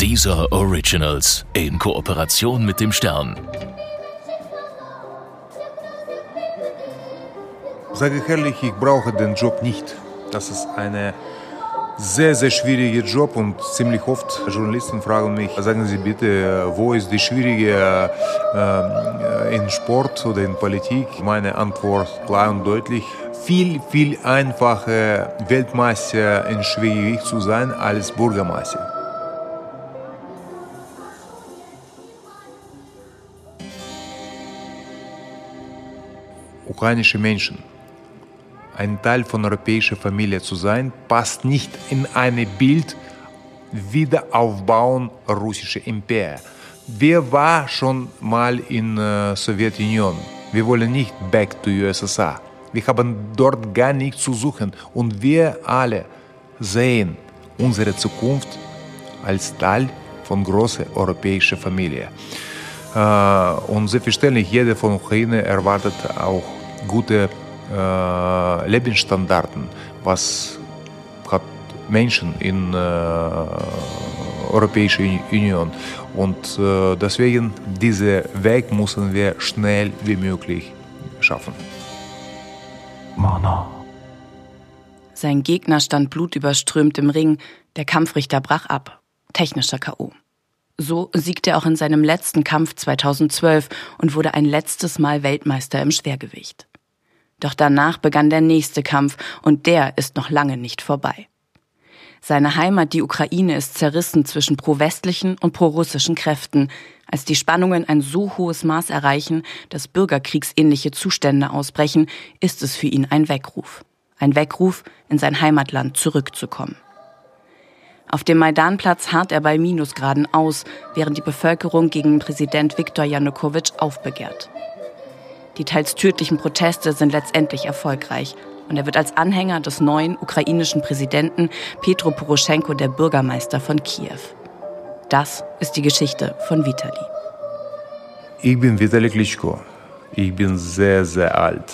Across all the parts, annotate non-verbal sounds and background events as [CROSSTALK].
Dieser Originals in Kooperation mit dem Stern. Sage ich ehrlich, ich brauche den Job nicht. Das ist eine sehr, sehr schwieriger Job und ziemlich oft Journalisten fragen mich, sagen Sie bitte, wo ist die schwierige äh, in Sport oder in Politik? Meine Antwort klar und deutlich, viel, viel einfacher Weltmeister in Schwergewicht zu sein als Bürgermeister. Ukrainische Menschen ein Teil von europäischer Familie zu sein, passt nicht in ein Bild Wiederaufbauen russischer Imperie. Wir waren schon mal in äh, Sowjetunion. Wir wollen nicht back to USSR. Wir haben dort gar nichts zu suchen und wir alle sehen unsere Zukunft als Teil von großer europäischer Familie. Äh, und selbstverständlich, jeder von Ukraine erwartet auch gute äh, Lebensstandards, was hat Menschen in äh, Europäischer Union. Und äh, deswegen diesen Weg müssen wir schnell wie möglich schaffen. Mana. Sein Gegner stand blutüberströmt im Ring, der Kampfrichter brach ab. Technischer K.O. So siegte er auch in seinem letzten Kampf 2012 und wurde ein letztes Mal Weltmeister im Schwergewicht. Doch danach begann der nächste Kampf und der ist noch lange nicht vorbei. Seine Heimat, die Ukraine, ist zerrissen zwischen pro-westlichen und pro-russischen Kräften. Als die Spannungen ein so hohes Maß erreichen, dass bürgerkriegsähnliche Zustände ausbrechen, ist es für ihn ein Weckruf. Ein Weckruf, in sein Heimatland zurückzukommen. Auf dem Maidanplatz harrt er bei Minusgraden aus, während die Bevölkerung gegen Präsident Viktor Janukowitsch aufbegehrt. Die teils tödlichen Proteste sind letztendlich erfolgreich und er wird als Anhänger des neuen ukrainischen Präsidenten Petro Poroschenko der Bürgermeister von Kiew. Das ist die Geschichte von Vitali. Ich bin Vitali Klitschko. Ich bin sehr, sehr alt.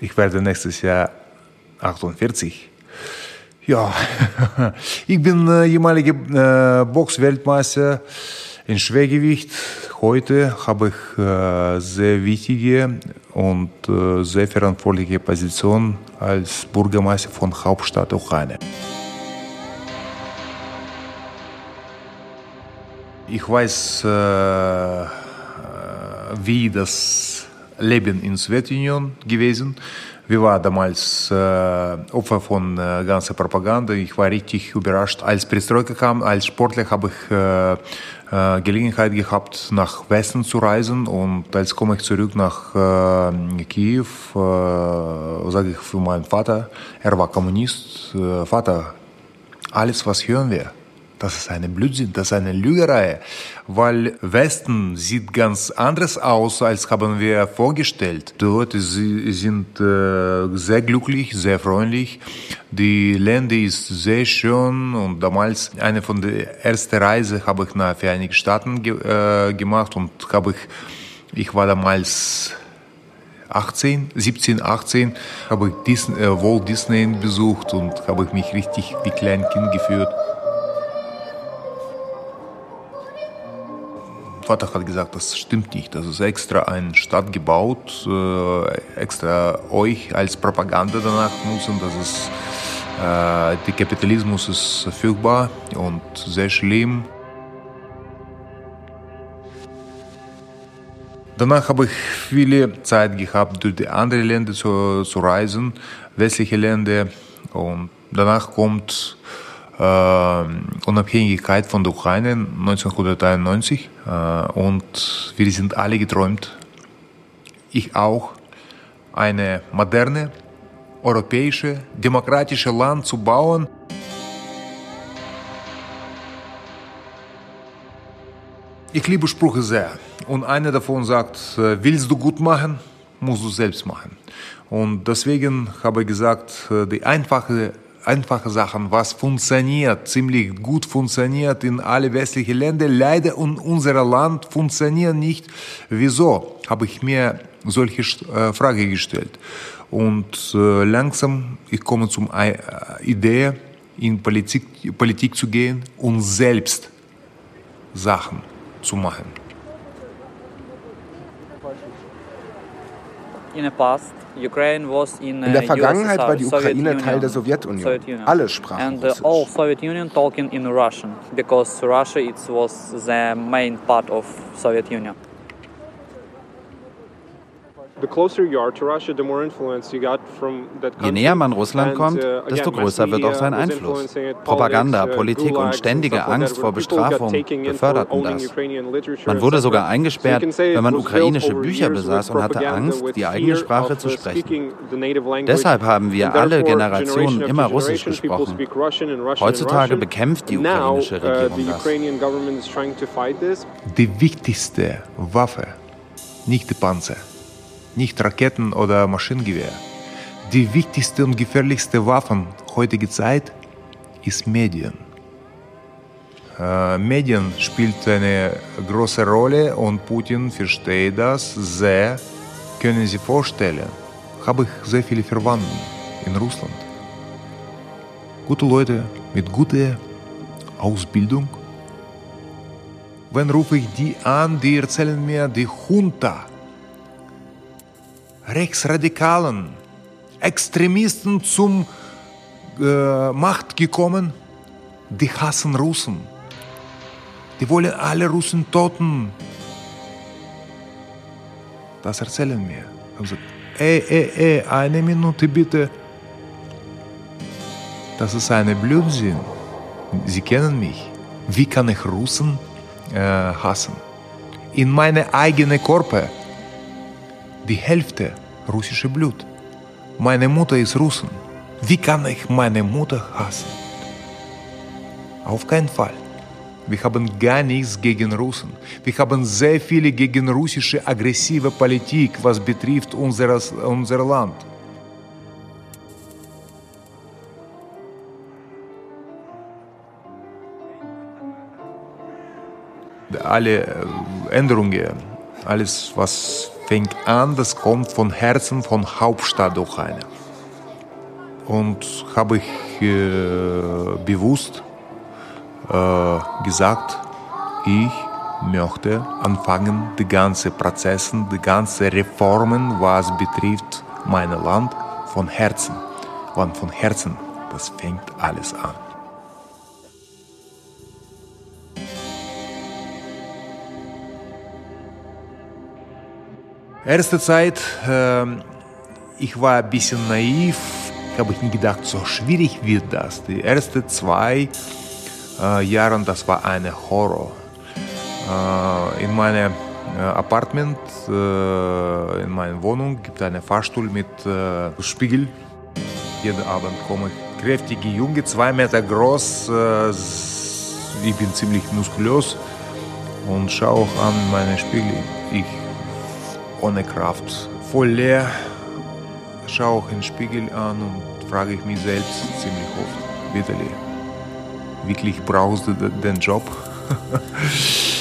Ich werde nächstes Jahr 48. Ja, [LAUGHS] ich bin äh, ehemaliger äh, Boxweltmeister in Schwergewicht. Heute habe ich äh, sehr wichtige und äh, sehr verantwortliche Position als Bürgermeister von Hauptstadt Ukraine. Ich weiß, äh, wie das Leben in Sowjetunion gewesen wir waren damals äh, Opfer von äh, ganzer Propaganda. Ich war richtig überrascht. Als Perestroika kam, als Sportler habe ich äh, äh, Gelegenheit gehabt, nach Westen zu reisen. Und als komme ich zurück nach äh, Kiew, äh, sage ich für meinen Vater, er war Kommunist, äh, Vater, alles was hören wir? Das ist eine Blödsinn, das ist eine Lügerei, weil Westen sieht ganz anders aus, als haben wir vorgestellt. Leute sind äh, sehr glücklich, sehr freundlich. Die Länder ist sehr schön und damals eine von der ersten Reise habe ich nach Vereinigten Staaten ge äh, gemacht und habe ich, ich war damals 18, 17, 18, habe ich Disney, äh, Walt Disney besucht und habe ich mich richtig wie Kleinkind gefühlt. Vater hat gesagt, das stimmt nicht. Das ist extra eine Stadt gebaut, äh, extra euch als Propaganda danach nutzen. Das ist, äh, der Kapitalismus ist furchtbar und sehr schlimm. Danach habe ich viele Zeit gehabt, durch die anderen Länder zu, zu reisen, westliche Länder. Und danach kommt äh, Unabhängigkeit von der Ukraine 1991 äh, und wir sind alle geträumt, ich auch, eine moderne, europäische, demokratische Land zu bauen. Ich liebe Sprüche sehr und einer davon sagt, äh, willst du gut machen, musst du selbst machen. Und deswegen habe ich gesagt, äh, die einfache einfache Sachen, was funktioniert, ziemlich gut funktioniert in alle westlichen Länder. Leider in unserem Land funktioniert nicht. Wieso? Habe ich mir solche äh, Frage gestellt. Und äh, langsam, ich komme zum äh, Idee, in Politik, Politik zu gehen und selbst Sachen zu machen. In der Vergangenheit war die Ukraine Teil der Sowjetunion. Alle sprachen and, Je näher man Russland kommt, uh, desto größer wird auch sein Einfluss. Propaganda, uh, Politik und ständige Angst vor Bestrafung beförderten das. Man wurde sogar eingesperrt, wenn man ukrainische Bücher besaß und hatte Angst, die eigene Sprache zu uh, sprechen. Deshalb haben wir alle Generationen immer Russisch gesprochen. Heutzutage bekämpft die ukrainische Regierung das. Die wichtigste Waffe, nicht die Panzer nicht Raketen oder Maschinengewehr. Die wichtigste und gefährlichste Waffe heutiger Zeit ist Medien. Äh, Medien spielt eine große Rolle und Putin versteht das sehr. Können Sie vorstellen, habe ich sehr viele Verwandten in Russland. Gute Leute mit guter Ausbildung. Wenn rufe ich die an, die erzählen mir, die Junta Rechtsradikalen, Extremisten zum äh, Macht gekommen, die hassen Russen. Die wollen alle Russen toten. Das erzählen mir. Ich habe gesagt, ey, ey, ey, eine Minute bitte. Das ist eine Blödsinn. Sie kennen mich. Wie kann ich Russen äh, hassen? In meine eigene Körper die Hälfte russische Blut. Meine Mutter ist Russin. Wie kann ich meine Mutter hassen? Auf keinen Fall. Wir haben gar nichts gegen Russen. Wir haben sehr viele gegen russische aggressive Politik, was betrifft unseres, unser Land. Alle äh, Änderungen, alles, was fängt an, das kommt von Herzen von Hauptstadt Ukraine. Und habe ich äh, bewusst äh, gesagt, ich möchte anfangen, die ganzen Prozesse, die ganzen Reformen, was betrifft mein Land, von Herzen. Und von Herzen, das fängt alles an. Erste Zeit, äh, ich war ein bisschen naiv, habe ich nie gedacht, so schwierig wird das. Die ersten zwei äh, Jahre, das war eine Horror. Äh, in meinem äh, Apartment, äh, in meiner Wohnung gibt es einen Fahrstuhl mit äh, Spiegel. Jeden Abend komme ich kräftige Junge, zwei Meter groß. Ich bin ziemlich muskulös und schaue auch an meinen Spiegel. Ich ohne Kraft, voll leer. Schaue in den Spiegel an und frage ich mich selbst ziemlich oft, Vitali, wirklich brauchst du den Job? [LAUGHS]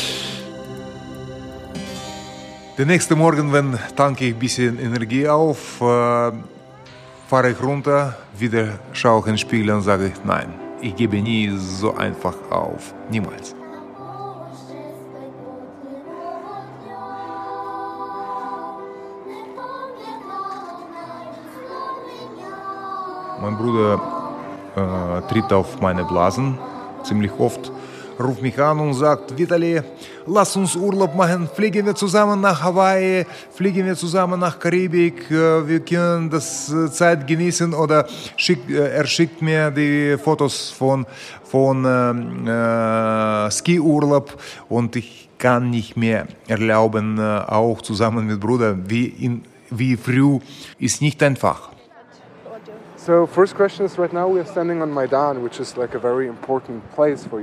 Den nächsten Morgen, wenn tanke ich ein bisschen Energie auf, äh, fahre ich runter, wieder schaue ich in den Spiegel und sage, nein, ich gebe nie so einfach auf, niemals. Bruder äh, tritt auf meine Blasen ziemlich oft, ruft mich an und sagt, Vitali, lass uns Urlaub machen, fliegen wir zusammen nach Hawaii, fliegen wir zusammen nach Karibik, äh, wir können das äh, Zeit genießen. Oder schick, äh, er schickt mir die Fotos von, von ähm, äh, Skiurlaub. Und ich kann nicht mehr erlauben, auch zusammen mit Bruder, wie, in, wie früh, ist nicht einfach.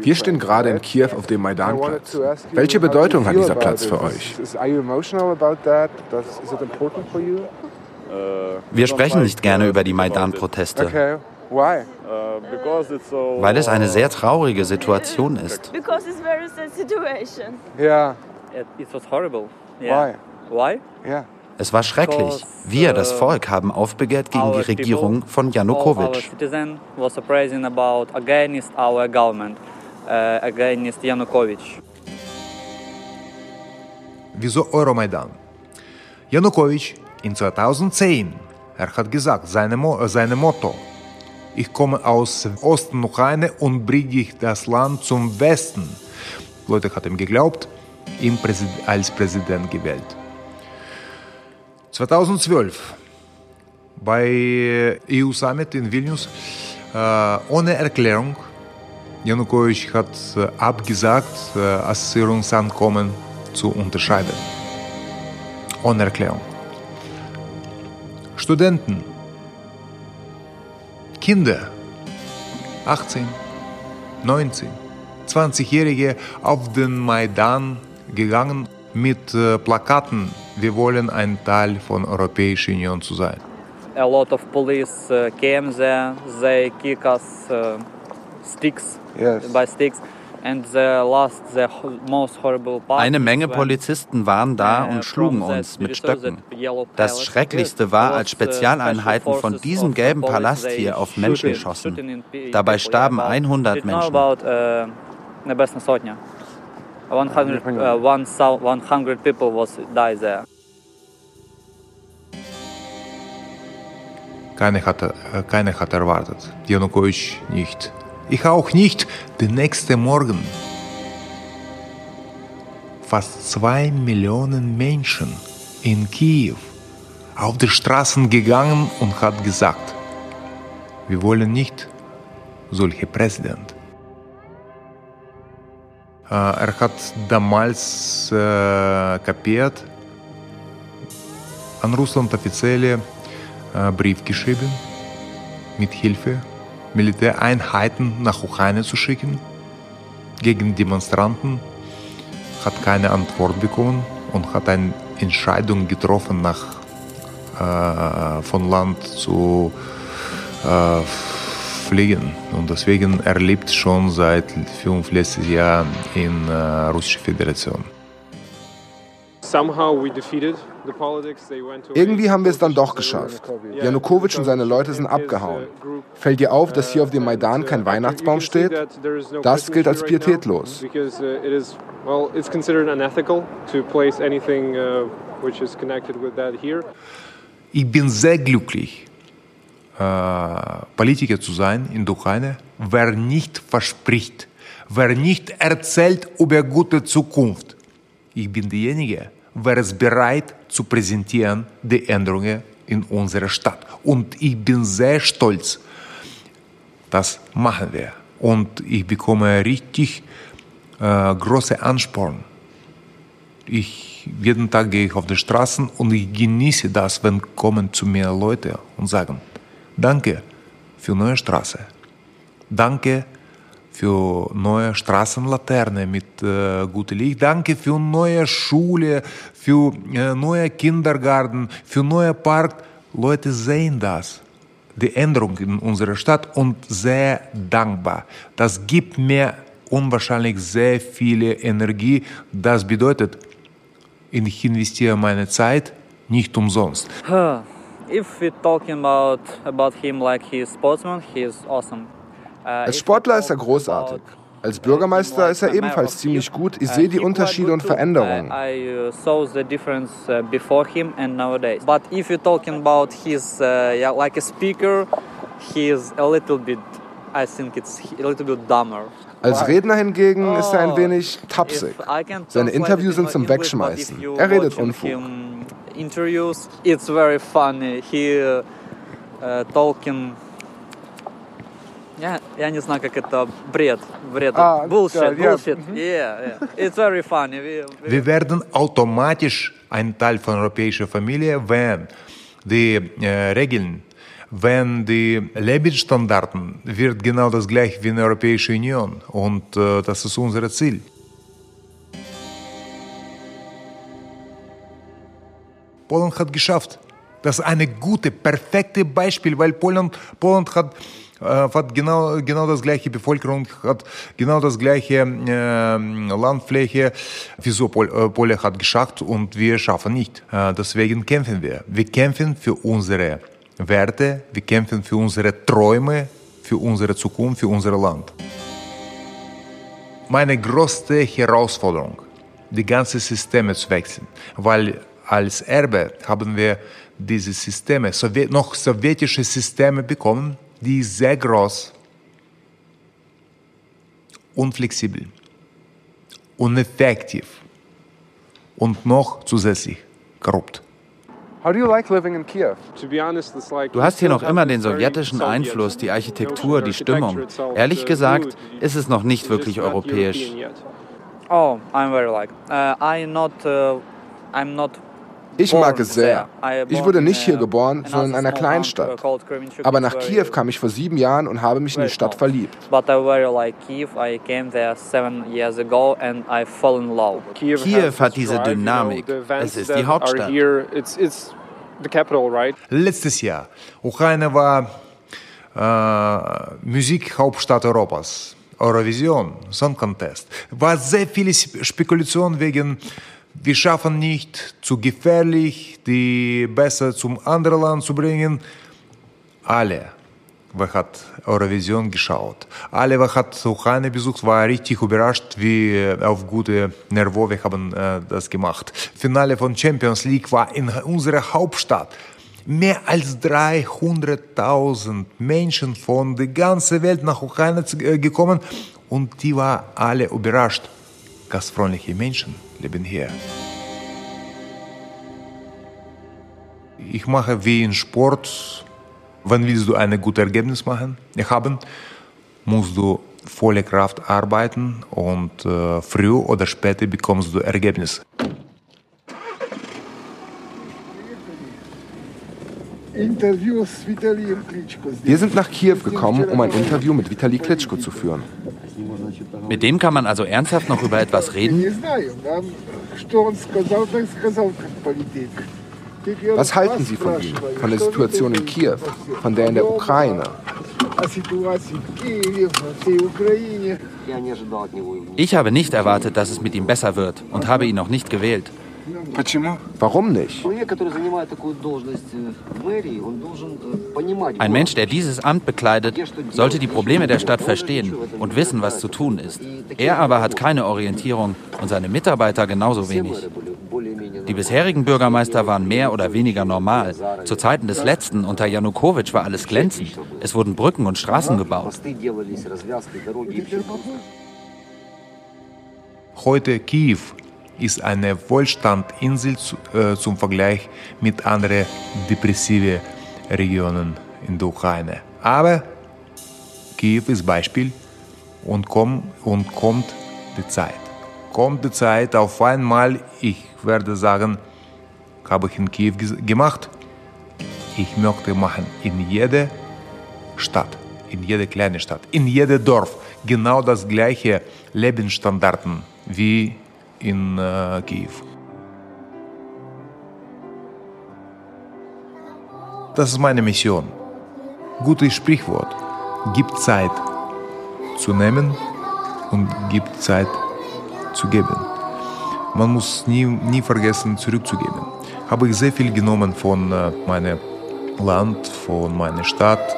Wir stehen gerade in Kiew auf dem Maidanplatz. Welche Bedeutung hat dieser Platz für euch? Wir sprechen nicht gerne über die Maidan-Proteste. Uh, Weil es eine sehr traurige Situation ist. Yeah. It was horrible. Yeah. Why? Why? Yeah. Es war schrecklich. Wir, das Volk, haben aufbegehrt gegen die Regierung von Janukowitsch. Wieso Euromaidan? Janukowitsch in 2010, er hat gesagt, seine, Mo seine Motto, ich komme aus Osten Ukraine und bringe das Land zum Westen. Leute haben ihm geglaubt, ihn als Präsident gewählt. 2012 bei EU-Summit in Vilnius äh, ohne Erklärung. Janukowitsch hat äh, abgesagt, äh, Assoziierungsankommen zu unterscheiden. Ohne Erklärung. Studenten, Kinder, 18, 19, 20-Jährige auf den Maidan gegangen mit Plakaten, wir wollen ein Teil von Europäischer Union zu sein. A lot of police uh, came there, they kick us uh, sticks yes. by sticks. Eine Menge Polizisten waren da und schlugen uns mit Stöcken. Das Schrecklichste war, als Spezialeinheiten von diesem gelben Palast hier auf Menschen schossen. Dabei starben 100 Menschen. 100, uh, 100 people was die there. Keiner hat, äh, keiner hat erwartet. Janukowitsch nicht. Ich auch nicht. Der nächste Morgen. Fast zwei Millionen Menschen in Kiew auf die Straßen gegangen und hat gesagt, wir wollen nicht solche Präsident. Er hat damals kapiert, an Russland offizielle Brief geschrieben, mit Hilfe Militäreinheiten nach Ukraine zu schicken, gegen Demonstranten, hat keine Antwort bekommen und hat eine Entscheidung getroffen, nach, äh, von Land zu äh, fliegen. Und deswegen er lebt schon seit fünf letzten Jahren in der äh, Russischen Föderation. Irgendwie haben wir es dann doch geschafft. Janukowitsch und seine Leute sind abgehauen. Fällt dir auf, dass hier auf dem Maidan kein Weihnachtsbaum steht? Das gilt als pietätlos. Uh, ich bin sehr glücklich, Politiker zu sein in der Ukraine, wer nicht verspricht, wer nicht erzählt über gute Zukunft. Ich bin derjenige, wer ist bereit zu präsentieren die Änderungen in unserer Stadt. Und ich bin sehr stolz, das machen wir. Und ich bekomme richtig äh, große Ansporn. Ich, jeden Tag gehe ich auf die Straßen und ich genieße das, wenn kommen zu mir Leute und sagen, Danke für neue Straße. Danke für neue Straßenlaterne mit äh, gutem Licht. Danke für neue Schule, für äh, neue Kindergarten, für neue Park. Leute sehen das, die Änderung in unserer Stadt und sehr dankbar. Das gibt mir unwahrscheinlich sehr viel Energie. Das bedeutet, ich investiere meine Zeit nicht umsonst. Huh. If we're talking about, about him like he's sportsman, he's awesome. Uh, Als Sportler ist er großartig. Als Bürgermeister ist er ebenfalls ziemlich gut. Ich uh, sehe die Unterschiede und Veränderungen. I saw the difference before him and nowadays. But if you're talking about his, yeah, like a speaker, he is a little bit, I think it's a little bit dumber. Als Redner hingegen ist er ein oh, wenig tapsig. Seine Interviews sind zum Wegschmeißen. Er redet Unfug interviews. It's very funny. He uh, talking. Я, я не знаю, как это бред, бред, ah, bullshit, yeah, bullshit. Yeah. yeah, yeah. It's very funny. Wir, wir, wir werden automatisch ein Teil von europäischer Familie, wenn die äh, Regeln, wenn die Lebensstandarten wird genau das gleiche wie in der Europäischen Union und äh, das ist unser Ziel. Polen hat geschafft. Das ist ein gutes, perfektes Beispiel, weil Polen, Polen hat äh, hat genau, genau das gleiche Bevölkerung, hat genau das gleiche äh, Landfläche. Wieso Pol, äh, Pole hat geschafft und wir schaffen nicht. Äh, deswegen kämpfen wir. Wir kämpfen für unsere Werte, wir kämpfen für unsere Träume, für unsere Zukunft, für unser Land. Meine größte Herausforderung, die ganze Systeme zu wechseln, weil als Erbe haben wir diese Systeme, Sowjet, noch sowjetische Systeme bekommen, die sehr groß, unflexibel, uneffektiv und noch zusätzlich korrupt. Du hast hier noch immer den sowjetischen Einfluss, die Architektur, die Stimmung. Ehrlich gesagt ist es noch nicht wirklich europäisch. Oh, I'm very like. Uh, I not, uh, I'm not ich mag es sehr. Ich wurde nicht hier geboren, sondern in einer Kleinstadt. Aber nach Kiew kam ich vor sieben Jahren und habe mich in die Stadt verliebt. Kiew hat diese Dynamik. Es ist die Hauptstadt. Letztes Jahr, Ukraine war äh, Musikhauptstadt Europas. Eurovision, Song Contest. War sehr viele Spekulation wegen wir schaffen nicht, zu gefährlich, die besser zum anderen Land zu bringen. Alle, wer hat Eurovision geschaut, alle, wer hat Ukraine besucht, war richtig überrascht, wie auf gute Nervo wir haben äh, das gemacht. Finale von Champions League war in unserer Hauptstadt. Mehr als 300.000 Menschen von der ganzen Welt nach Ukraine äh, gekommen und die waren alle überrascht. Gastfreundliche Menschen leben hier. Ich mache wie in Sport. Wann willst du ein gutes Ergebnis machen, haben, musst du volle Kraft arbeiten und äh, früher oder später bekommst du Ergebnis. Wir sind nach Kiew gekommen, um ein Interview mit Vitali Klitschko zu führen. Mit dem kann man also ernsthaft noch über etwas reden? Was halten Sie von ihm, von der Situation in Kiew, von der in der Ukraine? Ich habe nicht erwartet, dass es mit ihm besser wird und habe ihn noch nicht gewählt. Warum nicht? Ein Mensch, der dieses Amt bekleidet, sollte die Probleme der Stadt verstehen und wissen, was zu tun ist. Er aber hat keine Orientierung und seine Mitarbeiter genauso wenig. Die bisherigen Bürgermeister waren mehr oder weniger normal. Zu Zeiten des letzten, unter Janukowitsch, war alles glänzend. Es wurden Brücken und Straßen gebaut. Heute Kiew ist eine Wohlstandinsel zu, äh, zum Vergleich mit anderen depressiven Regionen in der Ukraine. Aber Kiew ist Beispiel und, komm, und kommt die Zeit. Kommt die Zeit auf einmal, ich werde sagen, habe ich in Kiew gemacht. Ich möchte machen in jeder Stadt, in jeder kleinen Stadt, in jedem Dorf genau das gleiche Lebensstandarden wie in äh, Kiew. Das ist meine Mission. Gutes Sprichwort. Gibt Zeit zu nehmen und gibt Zeit zu geben. Man muss nie, nie vergessen, zurückzugeben. Habe ich sehr viel genommen von äh, meinem Land, von meiner Stadt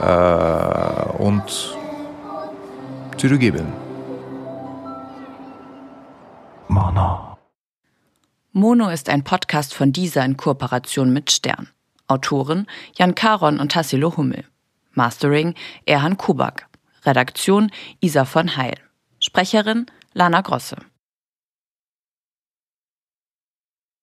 äh, und zurückgeben. Mono ist ein Podcast von dieser in Kooperation mit Stern. Autoren Jan Karon und Tassilo Hummel. Mastering Erhan Kubak. Redaktion Isa von Heil. Sprecherin Lana Grosse.